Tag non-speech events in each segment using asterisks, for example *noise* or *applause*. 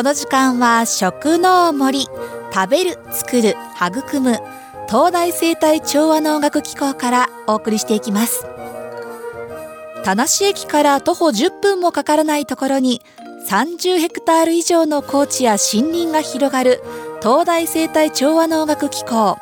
この時間は食の森食べる作る育む東大生態調和能楽機構からお送りしていきます。田無駅から徒歩10分もかからないところに30ヘクタール以上の高地や森林が広がる東大生態調和能楽機構。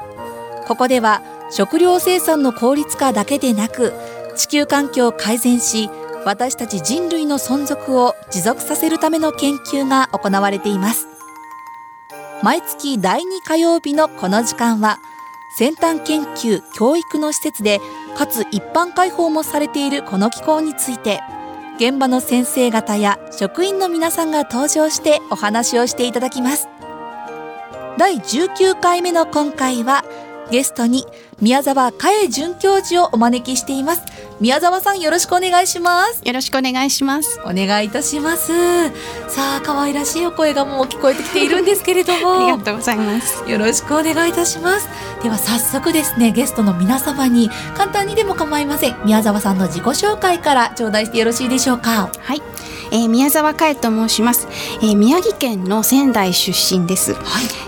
ここでは食料生産の効率化だけでなく地球環境を改善し私たち人類の存続を持続させるための研究が行われています。毎月第2火曜日のこの時間は先端研究教育の施設でかつ一般開放もされているこの機構について現場の先生方や職員の皆さんが登場してお話をしていただきます。第19回目の今回はゲストに宮沢佳恵准教授をお招きしています。宮沢さんよろしくお願いします。よろしくお願いします。お願いいたします。さあ可愛らしいお声がもう聞こえてきているんですけれども。ありがとうございます。よろしくお願いいたします。では早速ですねゲストの皆様に簡単にでも構いません。宮沢さんの自己紹介から頂戴してよろしいでしょうか。はいえー、宮沢佳恵と申します、えー、宮城県の仙台出身です、は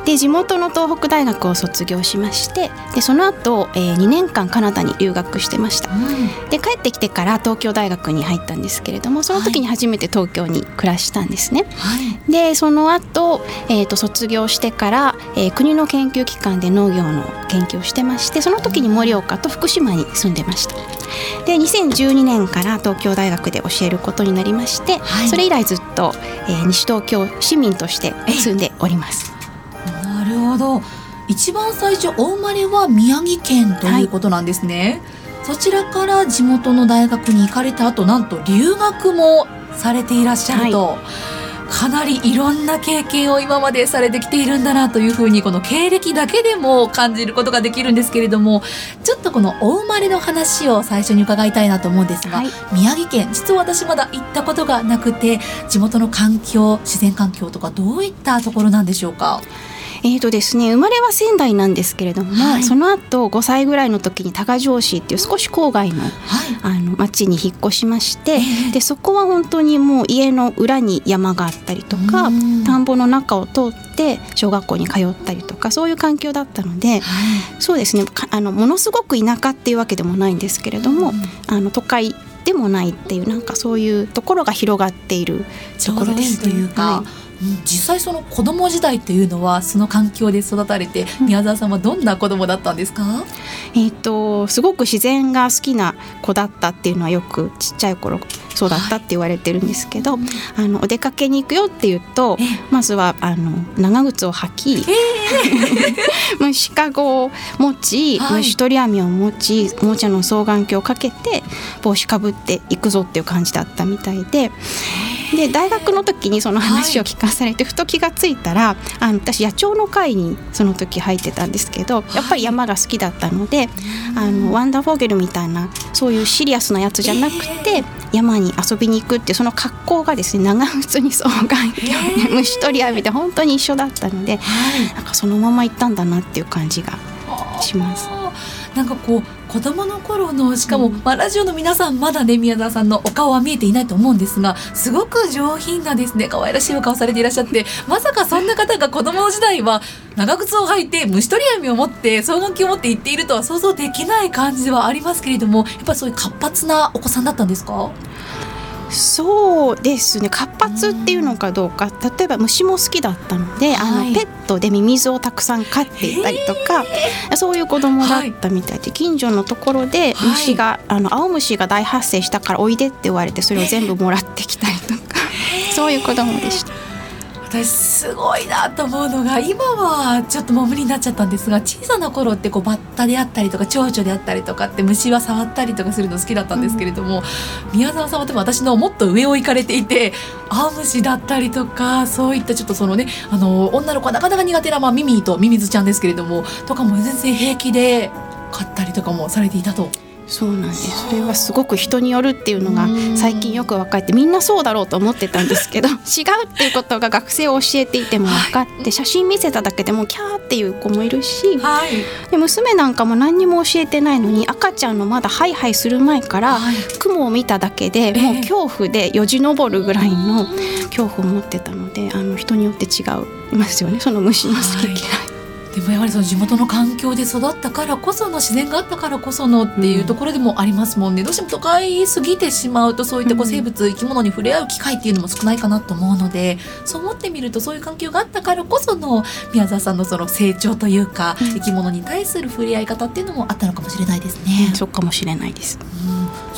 い、で地元の東北大学を卒業しましてでその後、えー、2年間カナダに留学してました、うん、で帰ってきてから東京大学に入ったんですけれどもその時に初めて東京に暮らしたんですね、はい、でその後、えーと、卒業してから、えー、国の研究機関で農業の研究をしてましてその時に盛岡と福島に住んでましたで2012年から東京大学で教えることになりまして、はい、それ以来ずっと、えー、西東京市民として住んでおります。なるほど。一番最初お生まれは宮城県ということなんですね、はい、そちらから地元の大学に行かれた後なんと留学もされていらっしゃると。はいかなりいろんな経験を今までされてきているんだなというふうにこの経歴だけでも感じることができるんですけれどもちょっとこのお生まれの話を最初に伺いたいなと思うんですが、はい、宮城県実は私まだ行ったことがなくて地元の環境自然環境とかどういったところなんでしょうか？えーとですね、生まれは仙台なんですけれども、はい、その後5歳ぐらいの時に多賀城市っていう少し郊外の,、あの町に引っ越しまして、でそこは本当にもう家の裏に山があったりとか田んぼの中を通って小学校に通ったりとかそういう環境だったので、はい、そうですねあのものすごく田舎っていうわけでもないんですけれども、あの都会でもないっていうなんかそういうところが広がっているところです、ね、というか、はい実際その子供時代っていうのはその環境で育たれて、宮沢さんはどんな子供だったんですか、えっ、とすごく自然が好きな子だったっていうのはよくちっちゃい頃そうだったって言われてるんですけど、はい、あのお出かけに行くよっていうとまずはあの長靴を履き、*laughs* 虫かごを持ち、はい、虫取り網を持ちおもちゃの双眼鏡をかけて帽子かぶっていくぞっていう感じだったみたいで。で大学の時にその話を聞かされて、ふと気が付いたらあの私野鳥の会にその時入ってたんですけどやっぱり山が好きだったので、あのワンダーフォーゲルみたいなそういうシリアスなやつじゃなくて、山に遊びに行くってその格好がですね長靴に双眼鏡で *laughs* 虫取り網で本当に一緒だったので、なんかそのまま行ったんだなっていう感じがします。なんかこう子供の頃のしかも、まあ、ラジオの皆さんまだね宮沢さんのお顔は見えていないと思うんですがすごく上品なですね可愛らしいお顔されていらっしゃってまさかそんな方が子供時代は長靴を履いて虫取り網を持って双眼鏡を持って行っているとは想像できない感じではありますけれどもやっぱりそういう活発なお子さんだったんですか？そうですね。活発っていうのかどうか。例えば虫も好きだったので、はい、あのペットでミミズをたくさん飼っていたりとかそういう子供だったみたいで、はい、近所のところで虫が、はい、あの青虫が大発生したからおいでって言われてそれを全部もらってきたりとか。そういう子供でした。私すごいなと思うのが今はちょっともう無理になっちゃったんですが小さな頃ってこうバッタであったりとか蝶々であったりとかって虫は触ったりとかするの好きだったんですけれども、うん、宮沢さんはでも私のもっと上を行かれていてアオムシだったりとかそういったちょっとそのねあの女の子はなかなか苦手な、まあ、ミミーとミミズちゃんですけれどもとかも全然平気で買ったりとかもされていたと。そうなんです。それはすごく人によるっていうのが最近よく分かってみんなそうだろうと思ってたんですけど *laughs* 違うっていうことが学生を教えていても分かって、はい、写真見せただけでもキャーっていう子もいるし、はい、で娘なんかも何にも教えてないのに赤ちゃんのまだハイハイする前から、はい、雲を見ただけでもう恐怖でよじ登るぐらいの恐怖を持ってたのであの人によって違いますよね。その虫の好き嫌い。でもやはりその地元の環境で育ったからこその自然があったからこそのっていうところでもありますもんね、うん、どうしても都会過ぎてしまうとそういったこう生物、生き物に触れ合う機会っていうのも少ないかなと思うのでそう思ってみるとそういう環境があったからこその宮沢さんのその成長というか、うん、生き物に対する触れ合い方っていうのもあったのかもしれないですね。そうかもしれないです、うん、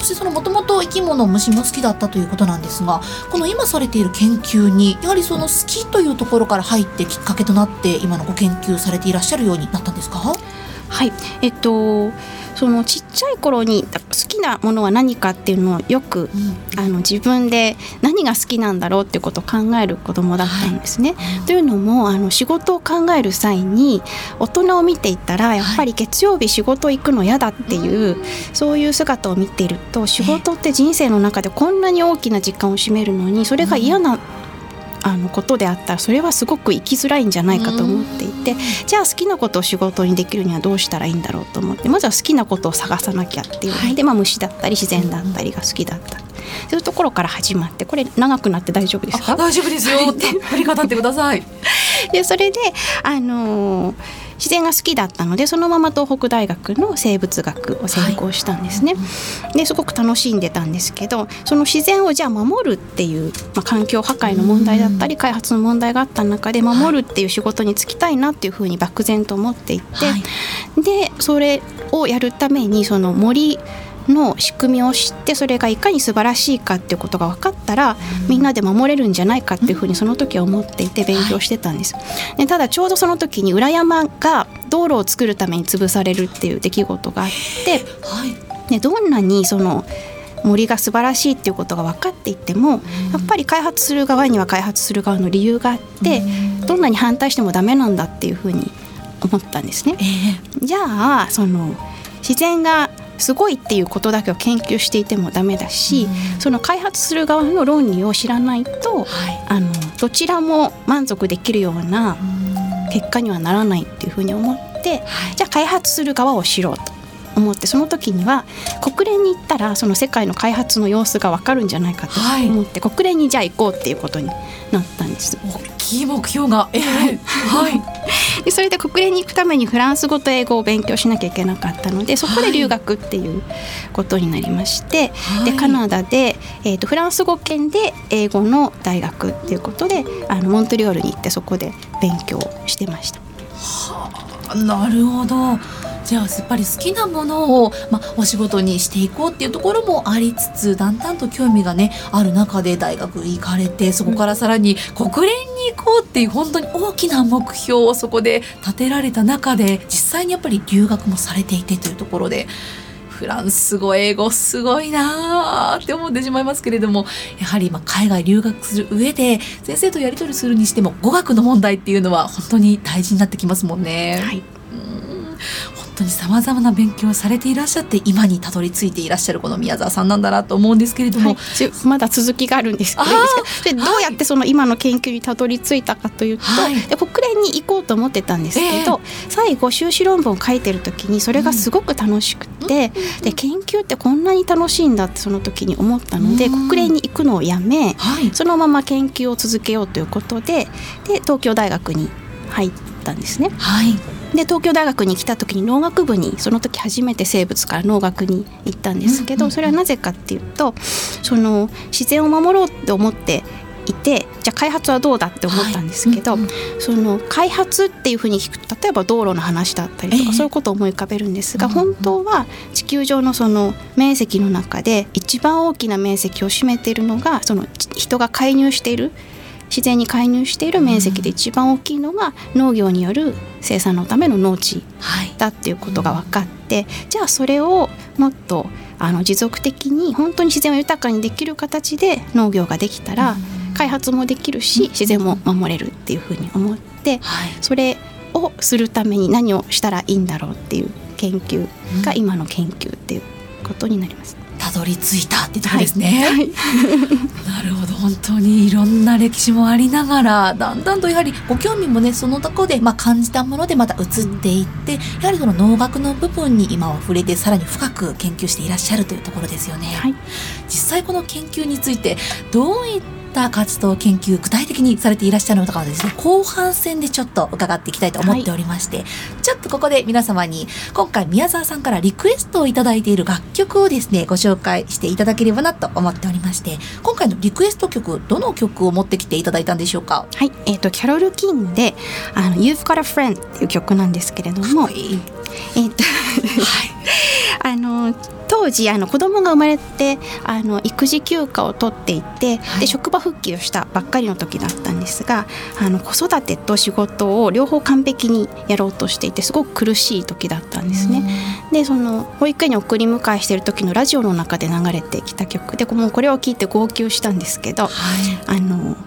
そしてそのもともと生き物虫も好きだったということなんですがこの今されている研究にやはりその好きというところから入ってきっかけとなって今のご研究されていらっしゃるようになったんですか？はい。えっとそのちっちゃい頃に好きなものは何かっていうのをよく、うん、あの自分で何が好きなんだろうっていうことを考える子供だったんですね。はい、というのもあの仕事を考える際に大人を見ていたらやっぱり月曜日仕事行くの嫌だっていう、はい、そういう姿を見ていると仕事って人生の中でこんなに大きな時間を占めるのにそれが嫌なあのことであったらそれはすごく生きづらいんじゃないかと思っていてじゃあ好きなことを仕事にできるにはどうしたらいいんだろうと思ってまずは好きなことを探さなきゃっていうので、まあ、虫だったり自然だったりが好きだった。そういうところから始まってこれ長くなって大丈夫ですか？大丈夫ですよ。*laughs* たっぷり語ってください。でそれであのー自然が好きだったのでそのまま東北大学の生物学を専攻したんですね。はい、ですごく楽しんでたんですけどその自然をじゃあ守るっていう、まあ、環境破壊の問題だったり開発の問題があった中で守るっていう仕事に就きたいなっていうふうに漠然と思っていて、はい、でそれをやるためにその森の仕組みを知ってそれがいかに素晴らしいかっていうことが分かったら、みんなで守れるんじゃないかっていうふうにその時は思っていて勉強してたんです。でただちょうどその時に裏山が道路を作るために潰されるっていう出来事があって、でどんなにその森が素晴らしいっていうことが分かっていてもやっぱり開発する側には開発する側の理由があってどんなに反対してもダメなんだっていうふうに思ったんですね。じゃあその自然がすごいっていうことだけを研究していてもダメだし、うん、その開発する側の論理を知らないと、はい、あのどちらも満足できるような結果にはならないっていうふうに思って、はい、じゃあ開発する側を知ろうと思ってその時には国連に行ったらその世界の開発の様子が分かるんじゃないかと思って、はい、国連にじゃあ行こうっていうことになったんです。大きい目標が、えー、はい。*laughs* でそれで国連に行くためにフランス語と英語を勉強しなきゃいけなかったのでそこで留学っていうことになりまして、はい、でカナダで、えーと、フランス語圏で英語の大学っていうことであのモントリオールに行ってそこで勉強してました。はあ、なるほどじゃあやっぱり好きなものを、まあ、お仕事にしていこうっていうところもありつつだんだんと興味がねある中で大学行かれてそこからさらに国連に行こうっていう本当に大きな目標をそこで立てられた中で実際にやっぱり留学もされていてというところで。フランス語英語すごいなって思ってしまいますけれどもやはりま海外留学する上で先生とやり取りするにしても語学の問題っていうのは本当に大事になってきますもんね。はい当にさまざまな勉強をされていらっしゃって今にたどり着いていらっしゃるこの宮沢さんなんだなと思うんですけれども、はい、まだ続きがあるんです。けどでどうやってその今の研究にたどり着いたかというと、はい、で国連に行こうと思ってたんですけど、えー、最後修士論文を書いてる時にそれがすごく楽しくて、うん、で研究ってこんなに楽しいんだってその時に思ったので、うん、国連に行くのをやめ、はい、そのまま研究を続けようということでで東京大学に入ったんですね。はいで東京大学に来た時に農学部にその時初めて生物から農学に行ったんですけど、それはなぜかっていうとその自然を守ろうって思っていてじゃあ開発はどうだって思ったんですけど、はい。うんうん、その開発っていうふうに聞くと例えば道路の話だったりとか、そういうことを思い浮かべるんですが、本当は地球上のその面積の中で一番大きな面積を占めているのがその人が介入している自然に介入している面積で一番大きいのが農業による生産のための農地だっていうことが分かって、じゃあそれをもっとあの持続的に本当に自然を豊かにできる形で農業ができたら、開発もできるし自然も守れるっていうふうに思って、それをするために何をしたらいいんだろうっていう研究が今の研究っていうこことになります。たどり着いたってとこですね、はい。はい、なるほど。本当にいろんな歴史もありながらだんだんとやはりご興味もねそのところで、まあ、感じたものでまた移っていって、やはりその能楽の部分に今は触れてさらに深く研究していらっしゃるというところですよね、はい、実際この研究についてどういったった活動研究具体的にされていらっしゃるのかはですね後半戦でちょっと伺っていきたいと思っておりまして、はい、ちょっとここで皆様に今回宮沢さんからリクエストを頂いている楽曲をですねご紹介していただければなと思っておりまして今回のリクエスト曲どの曲を持ってきていただいたんでしょうか？はい。えっ、ー、とキャロル・キンであの You've Got a Friend っていう曲なんですけれども、はい、えっ、と、はい、*laughs* あの当時あの子供が生まれてあの育児休暇を取っていて、はい、で職場復帰をしたばっかりの時だったんですがあの子育てと仕事を両方完璧にやろうとしていてすごく苦しい時だったんですね。でその保育園に送り迎えしている時のラジオの中で流れてきた曲でもうこれを聞いて号泣したんですけど、はい、あの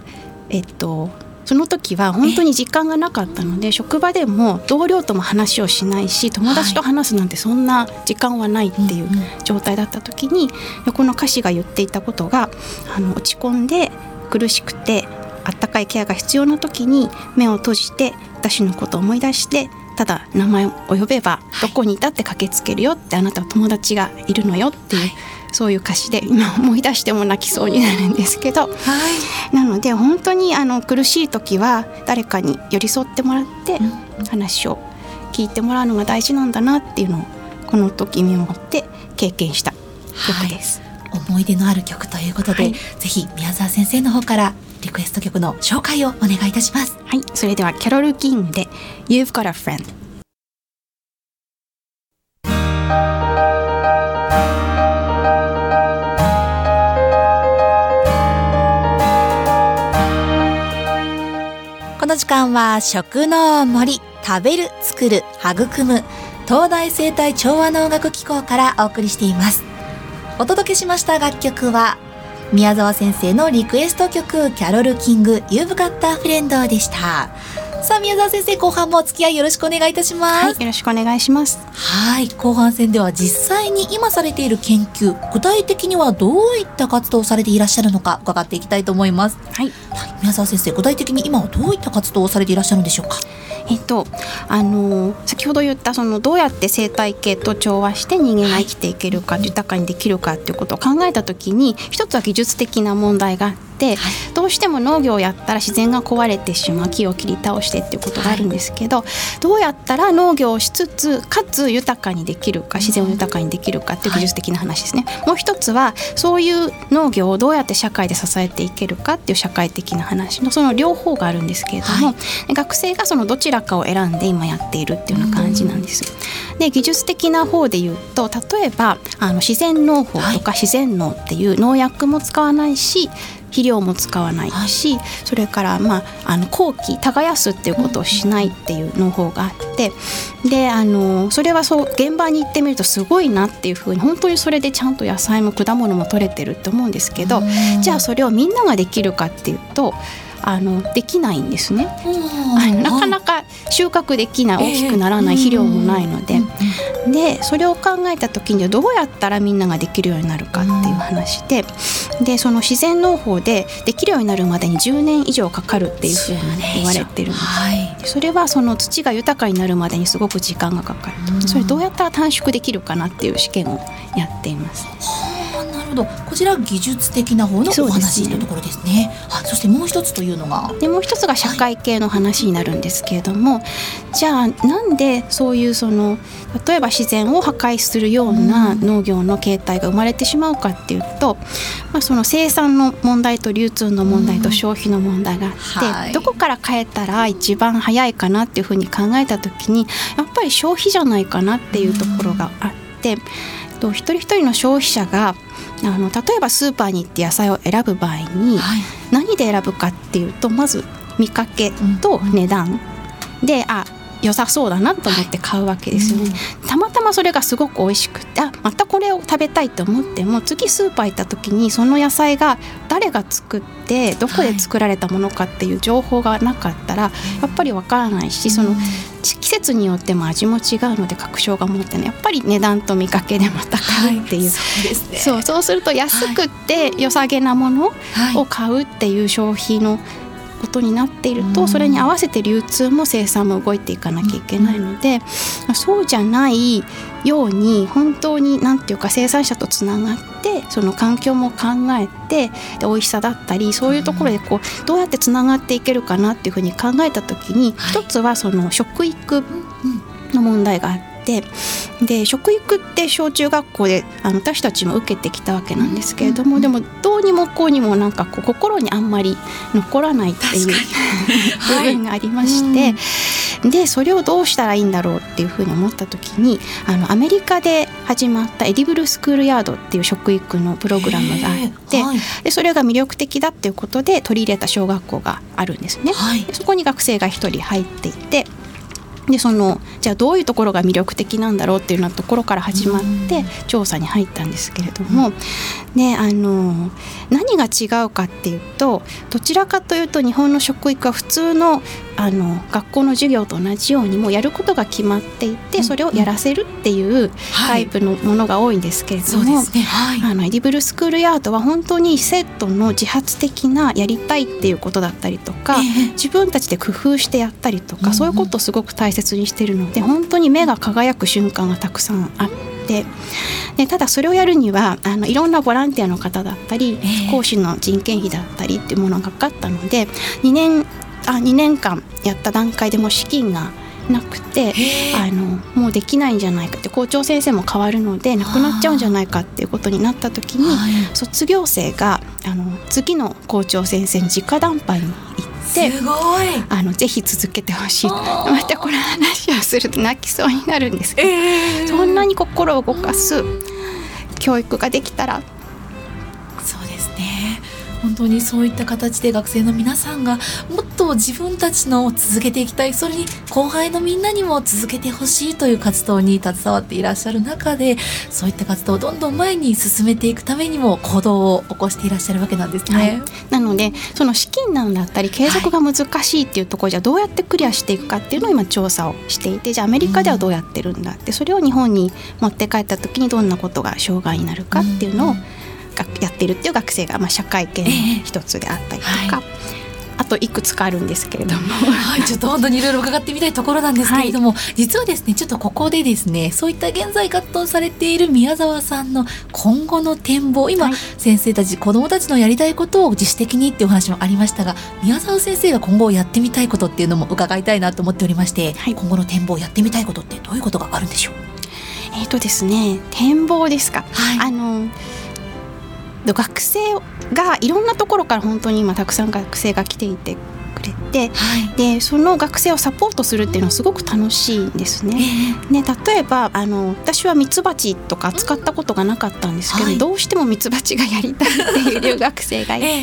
えっとその時は本当に時間がなかったので職場でも同僚とも話をしないし友達と話すなんてそんな時間はないっていう状態だった時に横の歌詞が言っていたことがあの落ち込んで苦しくてあったかいケアが必要な時に目を閉じて私のことを思い出してただ名前を呼べばどこにいたって駆けつけるよってあなたは友達がいるのよっていうそういう歌詞で今思い出しても泣きそうになるんですけど、はい、なので本当にあの苦しい時は誰かに寄り添ってもらって話を聞いてもらうのが大事なんだなっていうのをこの時見守って経験した曲です。はい、思い出のある曲ということで、はい、ぜひ宮沢先生の方からリクエスト曲の紹介をお願いいたします。はい、それではキャロル・キンで You've Got a Friend の時間は食の森食べる作る育む東大生態調和能楽機構からお送りしています。お届けしました楽曲は宮沢先生のリクエスト曲キャロル・キング You've Got a Friend でした。さあ宮沢先生後半もお付き合いよろしくお願いいたします、はい、よろしくお願いします。はい後半戦では実際に今されている研究具体的にはどういった活動をされていらっしゃるのか伺っていきたいと思います。はい、はい、宮沢先生具体的に今はどういった活動をされていらっしゃるんでしょうか？えっとあの先ほど言ったそのどうやって生態系と調和して人間が生きていけるか、はい、豊かにできるかっていうことを考えた時に一つは技術的な問題があって、はい、どうしても農業をやったら自然が壊れてしまう木を切り倒してっていうことがあるんですけど、はい、どうやったら農業をしつつかつ豊かにできるか自然を豊かにできるかっていう技術的な話ですね。もう一つはそういう農業をどうやって社会で支えていけるかっていう社会的な話のその両方があるんですけれども、学生がそのどちらかを選んで今やっているっていうような感じなんです。で技術的な方で言うと例えばあの自然農法とか自然農っていう農薬も使わないし肥料も使わないし、それからまああの後期耕すっていうことをしないっていう農法があってであのそれはそう現場に行ってみるとすごいなっていうふうに本当にそれでちゃんと野菜も果物も取れてるって思うんですけどじゃあそれをみんなができるかっていうとあのできないんですね。なかなか収穫できない大きくならない肥料もないので、でそれを考えた時にどうやったらみんなができるようになるかっていう話で。でその自然農法でできるようになるまでに10年以上かかるっていうふうに言われてるんで。す、はい、それはその土が豊かになるまでにすごく時間がかかる。とそれどうやったら短縮できるかなっていう試験をやっています。ほど。こちら技術的な方のお話というところですね。そそしてもう一つというのが。でもう一つが社会系の話になるんですけれども、はい、じゃあなんでそういうその例えば自然を破壊するような農業の形態が生まれてしまうかっていうと、まあ、その生産の問題と流通の問題と消費の問題があって、はい、どこから変えたら一番早いかなっていうふうに考えた時にやっぱり消費じゃないかなっていうところがあって。と一人一人の消費者があの例えばスーパーに行って野菜を選ぶ場合に、はい、何で選ぶかっていうとまず見かけと値段、うん、であ良さそうだなと思って買うわけですよね、はいうん、たまたまそれがすごく美味しくてあまたこれを食べたいと思っても次スーパー行った時にその野菜が誰が作ってどこで作られたものかっていう情報がなかったらやっぱりわからないしその季節によっても味も違うので確証が持ってねやっぱり値段と見かけでまた買うっていう、はい、そうですね。そうそうすると安くって良さげなものを買うっていう消費のことになっていると、それに合わせて流通も生産も動いていかなきゃいけないので、そうじゃないように本当に何て言うか生産者とつながってその環境も考えてで美味しさだったりそういうところでこうどうやってつながっていけるかなっていうふうに考えた時に、一つはその食育の問題があって。で食育って小中学校であの私たちも受けてきたわけなんですけれども、でもどうにもこうにもなんかこう心にあんまり残らないっていう *laughs* 部分がありまして、でそれをどうしたらいいんだろうっていうふうに思った時にあのアメリカで始まったエディブルスクールヤードっていう食育のプログラムがあって、はい、でそれが魅力的だっていうことで取り入れた小学校があるんですね。はい、そこに学生が1人入っていてでそのじゃあどういうところが魅力的なんだろうっていうようなところから始まって調査に入ったんですけれども、であの何が違うかっていうとどちらかというと日本の食育は普通のあの学校の授業と同じようにもうやることが決まっていて、それをやらせるっていうタイプのものが多いんですけれども、あのエディブルスクールヤードは本当に生徒の自発的なやりたいっていうことだったりとか、自分たちで工夫してやったりとか、そういうことをすごく大切にしてるので本当に目が輝く瞬間がたくさんあって。でただそれをやるにはあのいろんなボランティアの方だったり、講師の人件費だったりっていうものがかかったので2年あ2年間やった段階でも資金がなくてあのもうできないんじゃないかって校長先生も変わるのでなくなっちゃうんじゃないかっていうことになった時に、卒業生があの次の校長先生に直談判に行ってあのぜひ続けてほしい。またこれ話をすると泣きそうになるんですけど、えー、そんなに心を動かす教育ができたら本当にそういった形で学生の皆さんがもっと自分たちの続けていきたいそれに後輩のみんなにも続けてほしいという活動に携わっていらっしゃる中でそういった活動をどんどん前に進めていくためにも行動を起こしていらっしゃるわけなんですね。はい、なのでその資金難だったり継続が難しいっていうところじゃどうやってクリアしていくかっていうのを今調査をしていてじゃあアメリカではどうやってるんだってそれを日本に持って帰った時にどんなことが障害になるかっていうのを、やってるっていう学生が、まあ、社会系の一つであったりとか。えーはい。あといくつかあるんですけれども、*laughs* はい、ちょっと本当にいろいろ伺ってみたいところなんですけれども、はい、実はですねちょっとここでですねそういった現在活動されている宮沢さんの今後の展望今、はい、先生たち子どもたちのやりたいことを自主的にっていうお話もありましたが宮沢先生が今後やってみたいことっていうのも伺いたいなと思っておりまして、今後の展望やってみたいことってどういうことがあるんでしょう？えっ、ー、とですね展望ですか、あの学生がいろんなところから本当に今たくさん学生が来ていてれて、はい、でその学生をサポートするっていうのはすごく楽しいんですね。えー、ね例えばあの私はミツバチとか使ったことがなかったんですけど、はい、どうしてもミツバチがやりたいっていう留学生がいて、え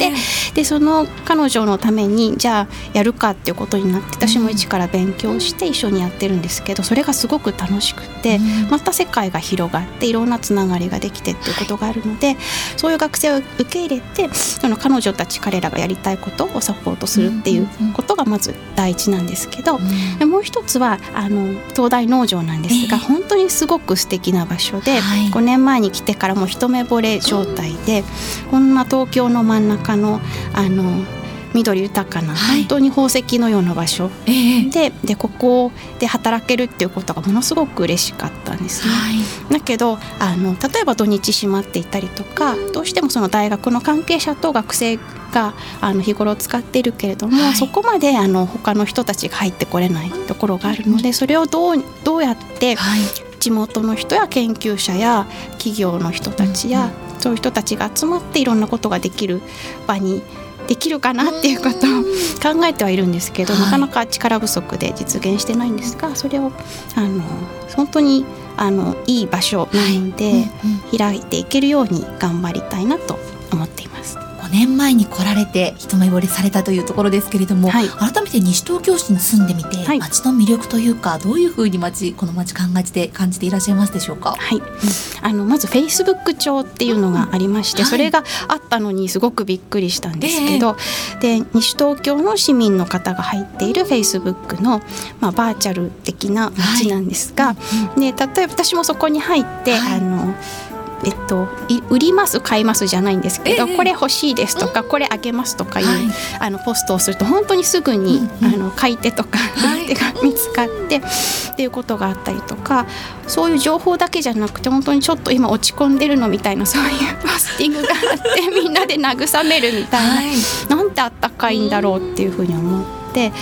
ー、でその彼女のためにじゃあやるかっていうことになって私も一から勉強して一緒にやってるんですけどそれがすごく楽しくて、また世界が広がっていろんなつながりができてっていうことがあるのでそういう学生を受け入れてその彼女たち彼らがやりたいことをサポートするっていうことがまず第一なんですけど、うん、もう一つはあの東大農場なんですが、えー、本当にすごく素敵な場所で、はい、5年前に来てからも一目惚れ状態で、こんな東京の真ん中のあの緑豊かな、本当に宝石のような場所、えー、ででここで働けるっていうことがものすごく嬉しかったんですね。はい、だけどあの例えば土日閉まっていたりとかどうしてもその大学の関係者と学生があの日頃使っているけれども、はい、そこまであの他の人たちが入ってこれないところがあるのでそれをどうどうやって地元の人や研究者や企業の人たちや、そういう人たちが集まっていろんなことができる場にできるかなっていうことを考えてはいるんですけど、なかなか力不足で実現してないんですがそれをあの本当にあのいい場所なので、開いていけるように頑張りたいなと思っています。年前に来られて一目惚れされたというところですけれども、はい、改めて西東京市に住んでみて、はい、町の魅力というかどういうふうに町この町考えて感じていらっしゃいますでしょうか？はい、うん、あのまずフェイスブック帳っていうのがありまして、うん、それがあったのにすごくびっくりしたんですけど、えー、で西東京の市民の方が入っているフェイスブックのまあバーチャル的な町なんですが、はい、で例えば私もそこに入って、あのえっと、売ります買いますじゃないんですけど、えこれ欲しいですとか、うん、これあげますとかいう、はい、あのポストをすると本当にすぐに、うんうん、あの買い手とか売り手が見つかって、はい、っていうことがあったりとかそういう情報だけじゃなくて本当にちょっと今落ち込んでるのみたいなそういうポスティングがあってみんなで慰めるみたいな、はい、なんてあったかいんだろうっていうふうに思って。って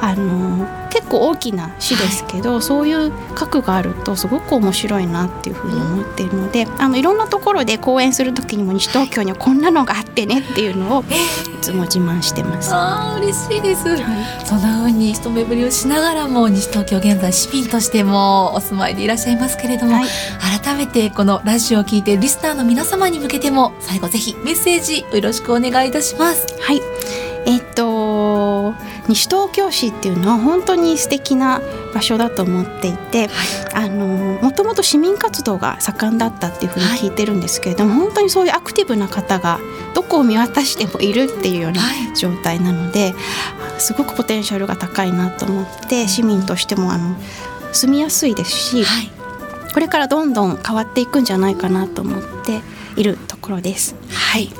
あの結構大きな市ですけど、はい、そういう核があるとすごく面白いなっていうふうに思っているのであのいろんなところで講演する時にも西東京にはこんなのがあってねっていうのをいつも自慢してます。あ嬉しいです、はい、そんな風に一目惚れをしながらも西東京現在市民としてもお住まいでいらっしゃいますけれども、はい、改めてこのラジオを聞いてリスナーの皆様に向けても最後ぜひメッセージよろしくお願い。いたします。はい。えっと西東京市っていうのは本当に素敵な場所だと思っていて、はい、あのもともと市民活動が盛んだったっていうふうに聞いてるんですけれども、はい、本当にそういうアクティブな方がどこを見渡してもいるっていうような状態なので、はい、すごくポテンシャルが高いなと思って市民としてもあの住みやすいですし、これからどんどん変わっていくんじゃないかなと思っているところです。はい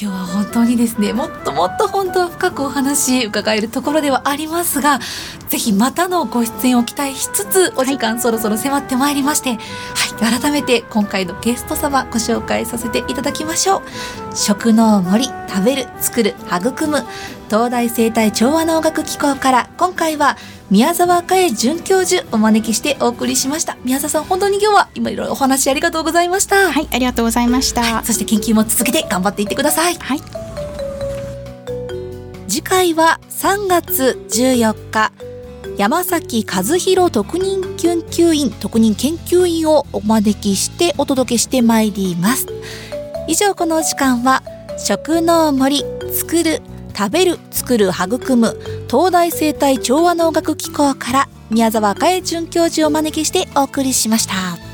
今日は本当にですねもっともっと本当は深くお話伺えるところではありますがぜひまたのご出演を期待しつつお時間そろそろ迫ってまいりまして、はい、はい、改めて今回のゲスト様ご紹介させていただきましょう。食の森食べる作る育む。東大生態調和能楽機構から今回は宮沢佳恵准教授お招きしてお送りしました。宮沢さん本当に今日は今いろいろお話ありがとうございました。はいありがとうございました、はい、そして研究も続けて頑張っていってください。はい。次回は3月14日山崎和弘特任研究員特任研究員をお招きしてお届けしてまいります以上この時間は食の森作る食べる作る育む東大生態調和能楽機構から宮沢佳恵准教授をお招きしてお送りしました。